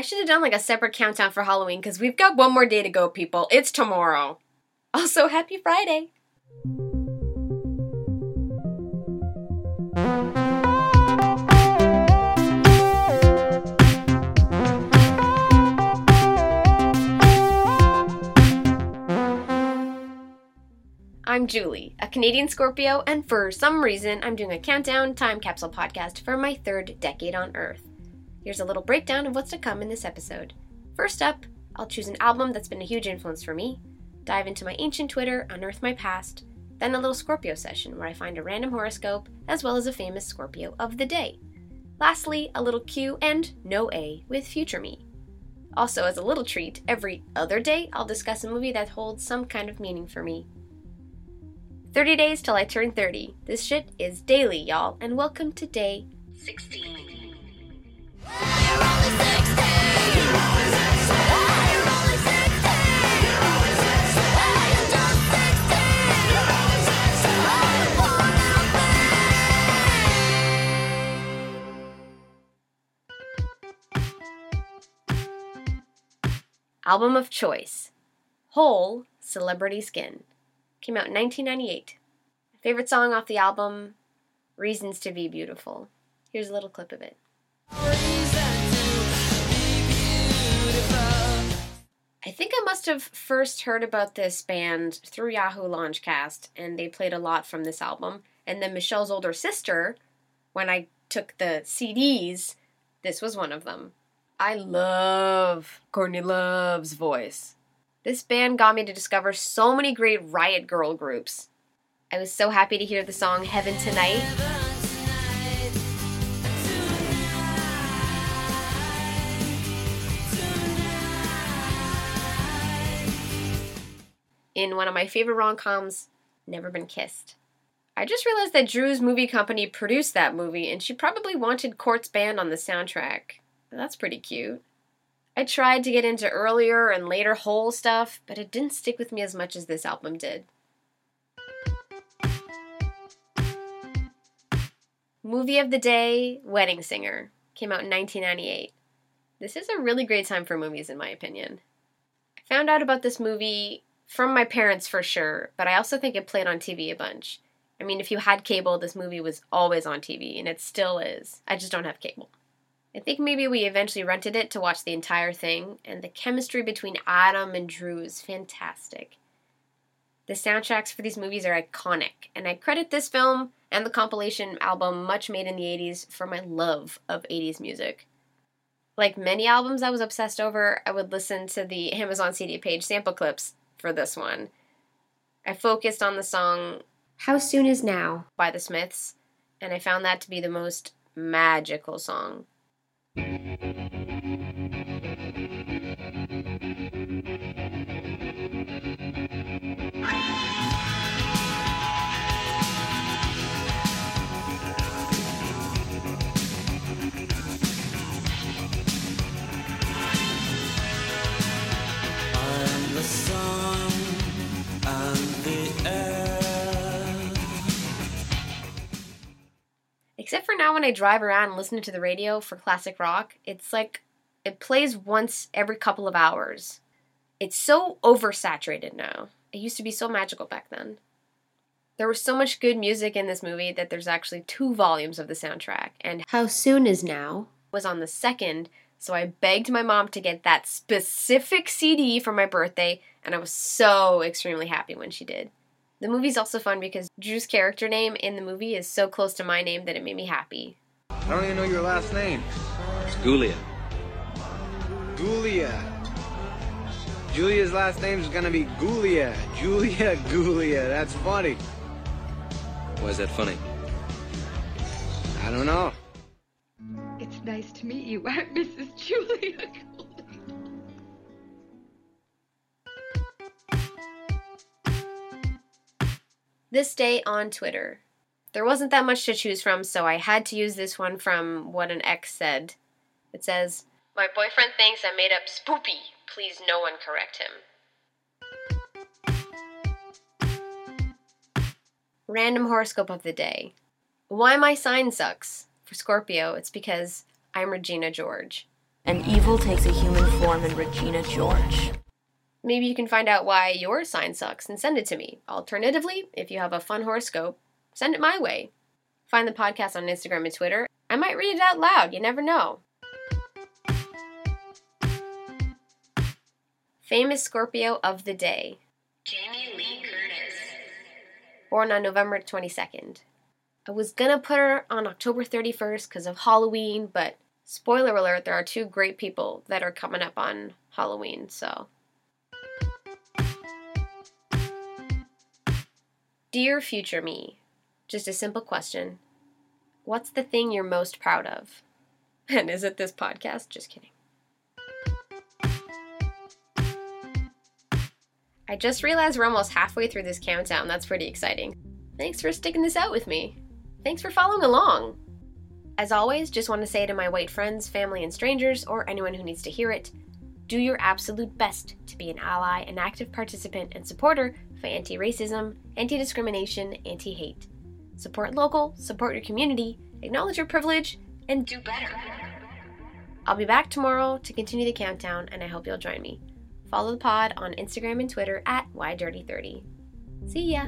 I should have done like a separate countdown for Halloween because we've got one more day to go, people. It's tomorrow. Also, happy Friday. I'm Julie, a Canadian Scorpio, and for some reason, I'm doing a countdown time capsule podcast for my third decade on Earth. Here's a little breakdown of what's to come in this episode. First up, I'll choose an album that's been a huge influence for me, dive into my ancient Twitter, unearth my past, then a little Scorpio session where I find a random horoscope as well as a famous Scorpio of the day. Lastly, a little Q and no A with future me. Also, as a little treat, every other day I'll discuss a movie that holds some kind of meaning for me. 30 days till I turn 30. This shit is daily, y'all, and welcome to day 16. Album of choice Hole Celebrity Skin. Came out in 1998. Favorite song off the album Reasons to Be Beautiful. Here's a little clip of it. I think I must have first heard about this band through Yahoo Launchcast, and they played a lot from this album. And then Michelle's older sister, when I took the CDs, this was one of them. I love Courtney Love's voice. This band got me to discover so many great Riot Grrrl groups. I was so happy to hear the song Heaven Tonight. In one of my favorite rom coms, Never Been Kissed. I just realized that Drew's movie company produced that movie, and she probably wanted Court's band on the soundtrack. That's pretty cute. I tried to get into earlier and later Hole stuff, but it didn't stick with me as much as this album did. Movie of the Day Wedding Singer came out in 1998. This is a really great time for movies, in my opinion. I found out about this movie from my parents for sure, but I also think it played on TV a bunch. I mean, if you had cable, this movie was always on TV, and it still is. I just don't have cable. I think maybe we eventually rented it to watch the entire thing, and the chemistry between Adam and Drew is fantastic. The soundtracks for these movies are iconic, and I credit this film and the compilation album Much Made in the 80s for my love of 80s music. Like many albums I was obsessed over, I would listen to the Amazon CD page sample clips for this one. I focused on the song How Soon Is Now by the Smiths, and I found that to be the most magical song. Except for now when I drive around and listen to the radio for classic rock, it's like it plays once every couple of hours. It's so oversaturated now. It used to be so magical back then. There was so much good music in this movie that there's actually two volumes of the soundtrack, and How Soon Is Now was on the second, so I begged my mom to get that specific CD for my birthday, and I was so extremely happy when she did. The movie's also fun because Drew's character name in the movie is so close to my name that it made me happy. I don't even know your last name. It's Guglia. Guglia. Julia's last name's gonna be Guglia. Julia Guglia. That's funny. Why is that funny? I don't know. It's nice to meet you. I'm Mrs. Julia. This day on Twitter. There wasn't that much to choose from, so I had to use this one from what an ex said. It says, My boyfriend thinks I made up spoopy. Please no one correct him. Random horoscope of the day. Why my sign sucks. For Scorpio, it's because I'm Regina George. and evil takes a human form in Regina George. Maybe you can find out why your sign sucks and send it to me. Alternatively, if you have a fun horoscope, send it my way. Find the podcast on Instagram and Twitter. I might read it out loud, you never know. Famous Scorpio of the day. Jamie Lee Curtis. Born on November 22nd. I was gonna put her on October 31st because of Halloween, but spoiler alert, there are two great people that are coming up on Halloween, so. Dear future me, just a simple question. What's the thing you're most proud of? And is it this podcast? Just kidding. I just realized we're almost halfway through this countdown. That's pretty exciting. Thanks for sticking this out with me. Thanks for following along. As always, just want to say to my white friends, family, and strangers, or anyone who needs to hear it, do your absolute best to be an ally, an active participant, and supporter for anti racism, anti discrimination, anti hate. Support local, support your community, acknowledge your privilege, and do better. I'll be back tomorrow to continue the countdown, and I hope you'll join me. Follow the pod on Instagram and Twitter at WhyDirty30. See ya!